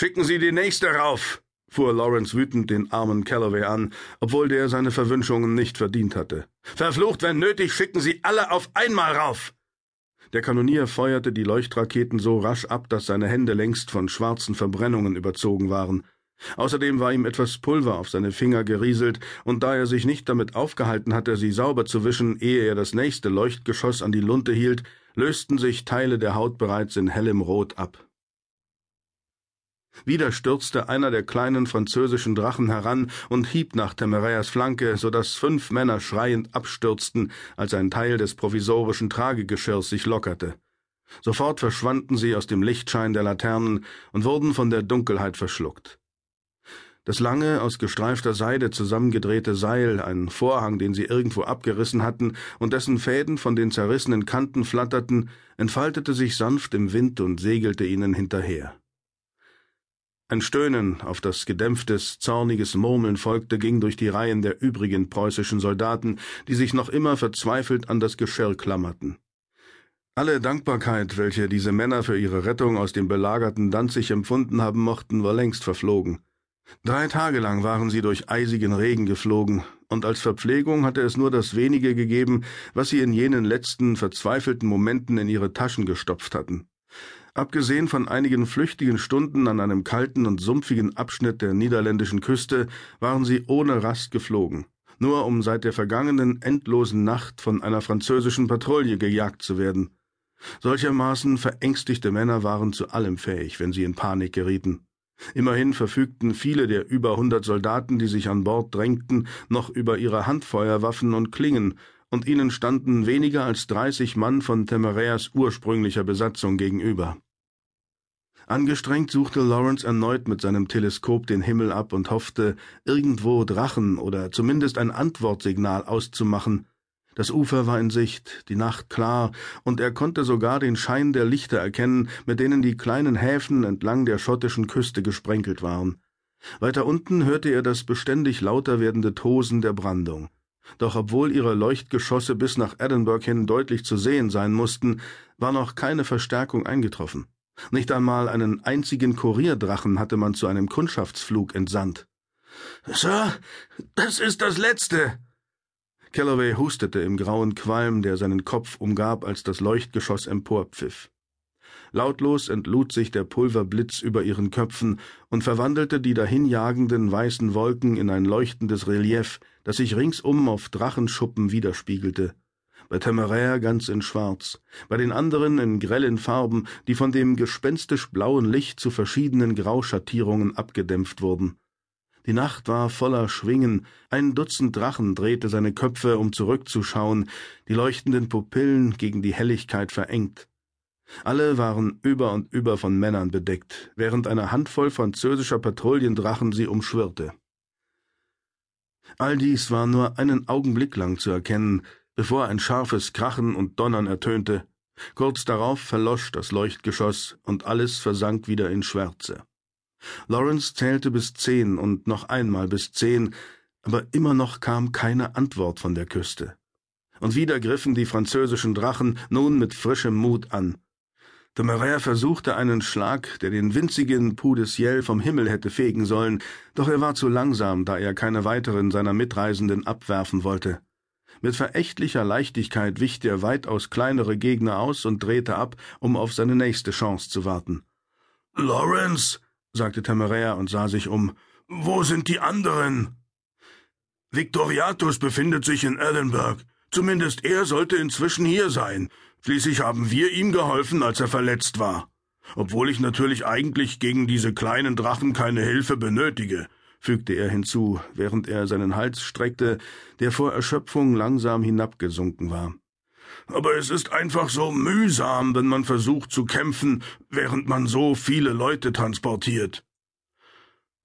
Schicken Sie die nächste rauf, fuhr Lawrence wütend den armen Calloway an, obwohl der seine Verwünschungen nicht verdient hatte. Verflucht, wenn nötig, schicken Sie alle auf einmal rauf! Der Kanonier feuerte die Leuchtraketen so rasch ab, dass seine Hände längst von schwarzen Verbrennungen überzogen waren. Außerdem war ihm etwas Pulver auf seine Finger gerieselt, und da er sich nicht damit aufgehalten hatte, sie sauber zu wischen, ehe er das nächste Leuchtgeschoss an die Lunte hielt, lösten sich Teile der Haut bereits in hellem Rot ab. Wieder stürzte einer der kleinen französischen Drachen heran und hieb nach Temeraias Flanke, so dass fünf Männer schreiend abstürzten, als ein Teil des provisorischen Tragegeschirrs sich lockerte. Sofort verschwanden sie aus dem Lichtschein der Laternen und wurden von der Dunkelheit verschluckt. Das lange, aus gestreifter Seide zusammengedrehte Seil, ein Vorhang, den sie irgendwo abgerissen hatten und dessen Fäden von den zerrissenen Kanten flatterten, entfaltete sich sanft im Wind und segelte ihnen hinterher. Ein Stöhnen, auf das gedämpftes, zorniges Murmeln folgte, ging durch die Reihen der übrigen preußischen Soldaten, die sich noch immer verzweifelt an das Geschirr klammerten. Alle Dankbarkeit, welche diese Männer für ihre Rettung aus dem belagerten Danzig empfunden haben mochten, war längst verflogen. Drei Tage lang waren sie durch eisigen Regen geflogen, und als Verpflegung hatte es nur das wenige gegeben, was sie in jenen letzten verzweifelten Momenten in ihre Taschen gestopft hatten. Abgesehen von einigen flüchtigen Stunden an einem kalten und sumpfigen Abschnitt der niederländischen Küste waren sie ohne Rast geflogen, nur um seit der vergangenen endlosen Nacht von einer französischen Patrouille gejagt zu werden. Solchermaßen verängstigte Männer waren zu allem fähig, wenn sie in Panik gerieten. Immerhin verfügten viele der über hundert Soldaten, die sich an Bord drängten, noch über ihre Handfeuerwaffen und Klingen, und ihnen standen weniger als dreißig Mann von Temeräas ursprünglicher Besatzung gegenüber. Angestrengt suchte Lawrence erneut mit seinem Teleskop den Himmel ab und hoffte, irgendwo Drachen oder zumindest ein Antwortsignal auszumachen. Das Ufer war in Sicht, die Nacht klar, und er konnte sogar den Schein der Lichter erkennen, mit denen die kleinen Häfen entlang der schottischen Küste gesprenkelt waren. Weiter unten hörte er das beständig lauter werdende Tosen der Brandung. Doch obwohl ihre Leuchtgeschosse bis nach Edinburgh hin deutlich zu sehen sein mussten, war noch keine Verstärkung eingetroffen. Nicht einmal einen einzigen Kurierdrachen hatte man zu einem Kundschaftsflug entsandt. Sir, das ist das Letzte. Calloway hustete im grauen Qualm, der seinen Kopf umgab, als das Leuchtgeschoss emporpfiff. Lautlos entlud sich der Pulverblitz über ihren Köpfen und verwandelte die dahinjagenden weißen Wolken in ein leuchtendes Relief, das sich ringsum auf Drachenschuppen widerspiegelte. Bei Temeraire ganz in Schwarz, bei den anderen in grellen Farben, die von dem gespenstisch blauen Licht zu verschiedenen Grauschattierungen abgedämpft wurden. Die Nacht war voller Schwingen, ein Dutzend Drachen drehte seine Köpfe, um zurückzuschauen, die leuchtenden Pupillen gegen die Helligkeit verengt. Alle waren über und über von Männern bedeckt, während eine Handvoll französischer Patrouillendrachen sie umschwirrte. All dies war nur einen Augenblick lang zu erkennen, bevor ein scharfes Krachen und Donnern ertönte. Kurz darauf verlosch das Leuchtgeschoss und alles versank wieder in Schwärze. Lawrence zählte bis zehn und noch einmal bis zehn, aber immer noch kam keine Antwort von der Küste. Und wieder griffen die französischen Drachen nun mit frischem Mut an. De Marais versuchte einen Schlag, der den winzigen Pou vom Himmel hätte fegen sollen, doch er war zu langsam, da er keine weiteren seiner Mitreisenden abwerfen wollte. Mit verächtlicher Leichtigkeit wich der weitaus kleinere Gegner aus und drehte ab, um auf seine nächste Chance zu warten. Lawrence, sagte Temeraire und sah sich um, wo sind die anderen? Victoriatus befindet sich in Edinburgh. Zumindest er sollte inzwischen hier sein. Schließlich haben wir ihm geholfen, als er verletzt war. Obwohl ich natürlich eigentlich gegen diese kleinen Drachen keine Hilfe benötige, fügte er hinzu, während er seinen Hals streckte, der vor Erschöpfung langsam hinabgesunken war. Aber es ist einfach so mühsam, wenn man versucht zu kämpfen, während man so viele Leute transportiert.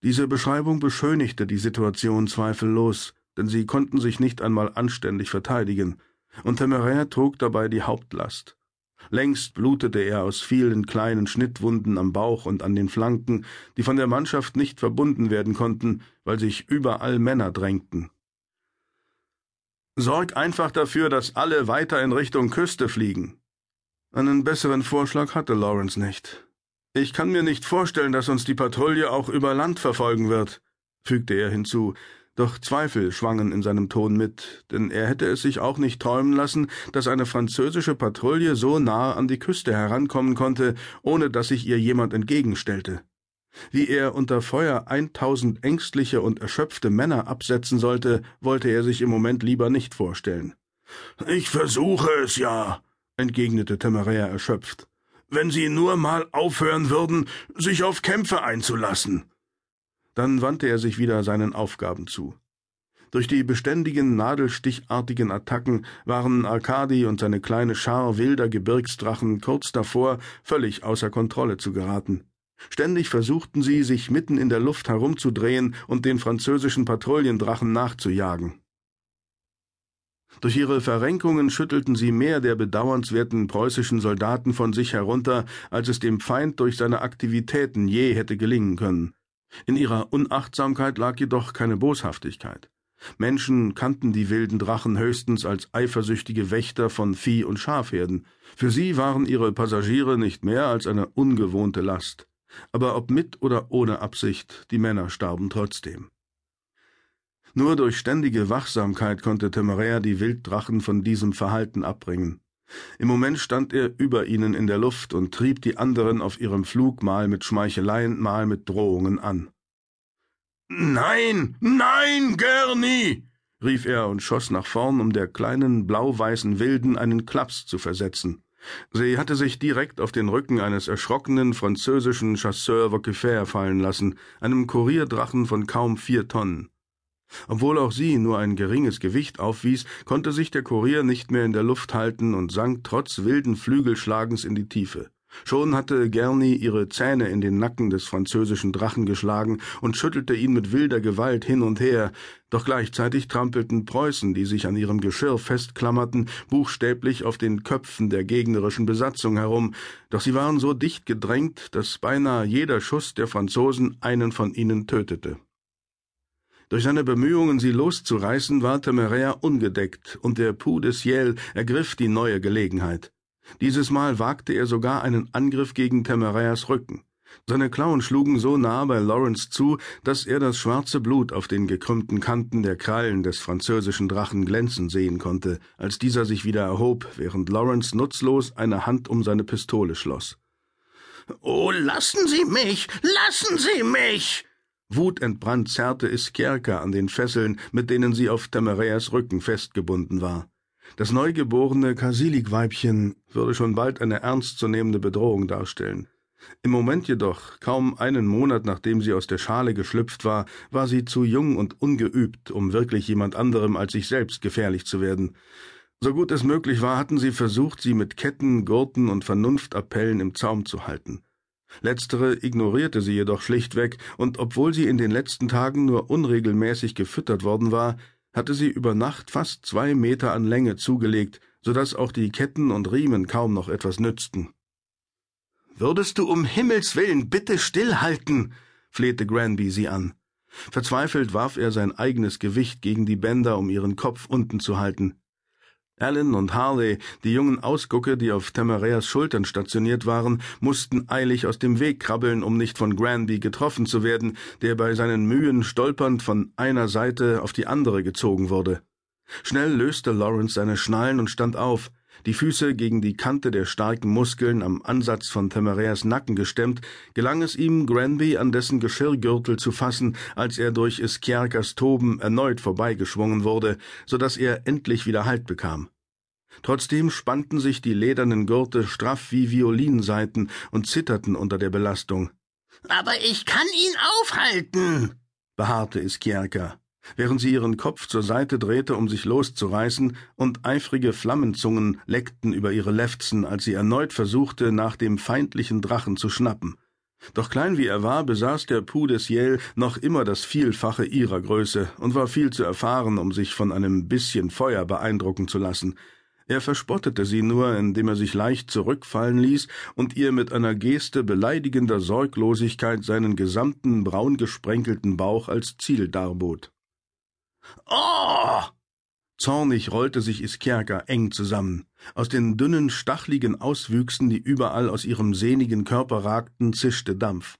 Diese Beschreibung beschönigte die Situation zweifellos, denn sie konnten sich nicht einmal anständig verteidigen und Temeraire trug dabei die Hauptlast. Längst blutete er aus vielen kleinen Schnittwunden am Bauch und an den Flanken, die von der Mannschaft nicht verbunden werden konnten, weil sich überall Männer drängten. Sorg einfach dafür, dass alle weiter in Richtung Küste fliegen. Einen besseren Vorschlag hatte Lawrence nicht. Ich kann mir nicht vorstellen, dass uns die Patrouille auch über Land verfolgen wird, fügte er hinzu, doch Zweifel schwangen in seinem Ton mit, denn er hätte es sich auch nicht träumen lassen, dass eine französische Patrouille so nahe an die Küste herankommen konnte, ohne dass sich ihr jemand entgegenstellte. Wie er unter Feuer eintausend ängstliche und erschöpfte Männer absetzen sollte, wollte er sich im Moment lieber nicht vorstellen. Ich versuche es ja, entgegnete Temerea erschöpft. Wenn Sie nur mal aufhören würden, sich auf Kämpfe einzulassen. Dann wandte er sich wieder seinen Aufgaben zu. Durch die beständigen nadelstichartigen Attacken waren Arkadi und seine kleine Schar wilder Gebirgsdrachen kurz davor, völlig außer Kontrolle zu geraten. Ständig versuchten sie, sich mitten in der Luft herumzudrehen und den französischen Patrouillendrachen nachzujagen. Durch ihre Verrenkungen schüttelten sie mehr der bedauernswerten preußischen Soldaten von sich herunter, als es dem Feind durch seine Aktivitäten je hätte gelingen können. In ihrer Unachtsamkeit lag jedoch keine Boshaftigkeit. Menschen kannten die wilden Drachen höchstens als eifersüchtige Wächter von Vieh und Schafherden. Für sie waren ihre Passagiere nicht mehr als eine ungewohnte Last. Aber ob mit oder ohne Absicht, die Männer starben trotzdem. Nur durch ständige Wachsamkeit konnte Temerea die Wilddrachen von diesem Verhalten abbringen. Im Moment stand er über ihnen in der Luft und trieb die anderen auf ihrem Flug mal mit Schmeicheleien, mal mit Drohungen an. Nein, nein, Gerni! rief er und schoss nach vorn, um der kleinen blau-weißen Wilden einen Klaps zu versetzen. Sie hatte sich direkt auf den Rücken eines erschrockenen französischen Chasseur Vauquefer fallen lassen, einem Kurierdrachen von kaum vier Tonnen. Obwohl auch sie nur ein geringes Gewicht aufwies, konnte sich der Kurier nicht mehr in der Luft halten und sank trotz wilden Flügelschlagens in die Tiefe. Schon hatte Gerny ihre Zähne in den Nacken des französischen Drachen geschlagen und schüttelte ihn mit wilder Gewalt hin und her, doch gleichzeitig trampelten Preußen, die sich an ihrem Geschirr festklammerten, buchstäblich auf den Köpfen der gegnerischen Besatzung herum, doch sie waren so dicht gedrängt, dass beinahe jeder Schuss der Franzosen einen von ihnen tötete. Durch seine Bemühungen, sie loszureißen, war Temerea ungedeckt, und der Pou de Ciel ergriff die neue Gelegenheit. Dieses Mal wagte er sogar einen Angriff gegen Temereas Rücken. Seine Klauen schlugen so nah bei Lawrence zu, dass er das schwarze Blut auf den gekrümmten Kanten der Krallen des französischen Drachen glänzen sehen konnte, als dieser sich wieder erhob, während Lawrence nutzlos eine Hand um seine Pistole schloss. Oh, lassen Sie mich. Lassen Sie mich. Wutentbrannt zerrte Iskierka an den Fesseln, mit denen sie auf Temereas Rücken festgebunden war. Das neugeborene Kasilik-Weibchen würde schon bald eine ernstzunehmende Bedrohung darstellen. Im Moment jedoch, kaum einen Monat nachdem sie aus der Schale geschlüpft war, war sie zu jung und ungeübt, um wirklich jemand anderem als sich selbst gefährlich zu werden. So gut es möglich war, hatten sie versucht, sie mit Ketten, Gurten und Vernunftappellen im Zaum zu halten. Letztere ignorierte sie jedoch schlichtweg, und obwohl sie in den letzten Tagen nur unregelmäßig gefüttert worden war, hatte sie über Nacht fast zwei Meter an Länge zugelegt, so dass auch die Ketten und Riemen kaum noch etwas nützten. Würdest du um Himmels willen bitte stillhalten, flehte Granby sie an. Verzweifelt warf er sein eigenes Gewicht gegen die Bänder, um ihren Kopf unten zu halten. Allen und Harley, die jungen Ausgucke, die auf Temereas Schultern stationiert waren, mussten eilig aus dem Weg krabbeln, um nicht von Granby getroffen zu werden, der bei seinen Mühen stolpernd von einer Seite auf die andere gezogen wurde. Schnell löste Lawrence seine Schnallen und stand auf die Füße gegen die Kante der starken Muskeln am Ansatz von Temereas Nacken gestemmt, gelang es ihm, Granby an dessen Geschirrgürtel zu fassen, als er durch Iskierkas Toben erneut vorbeigeschwungen wurde, so dass er endlich wieder Halt bekam. Trotzdem spannten sich die ledernen Gurte straff wie Violinsaiten und zitterten unter der Belastung. Aber ich kann ihn aufhalten, beharrte Iskierka während sie ihren Kopf zur Seite drehte, um sich loszureißen, und eifrige Flammenzungen leckten über ihre Lefzen, als sie erneut versuchte, nach dem feindlichen Drachen zu schnappen. Doch klein wie er war, besaß der Pou des Yale noch immer das Vielfache ihrer Größe und war viel zu erfahren, um sich von einem bisschen Feuer beeindrucken zu lassen. Er verspottete sie nur, indem er sich leicht zurückfallen ließ und ihr mit einer Geste beleidigender Sorglosigkeit seinen gesamten braungesprenkelten Bauch als Ziel darbot. Oh! Zornig rollte sich Iskierka eng zusammen. Aus den dünnen, stachligen Auswüchsen, die überall aus ihrem sehnigen Körper ragten, zischte Dampf.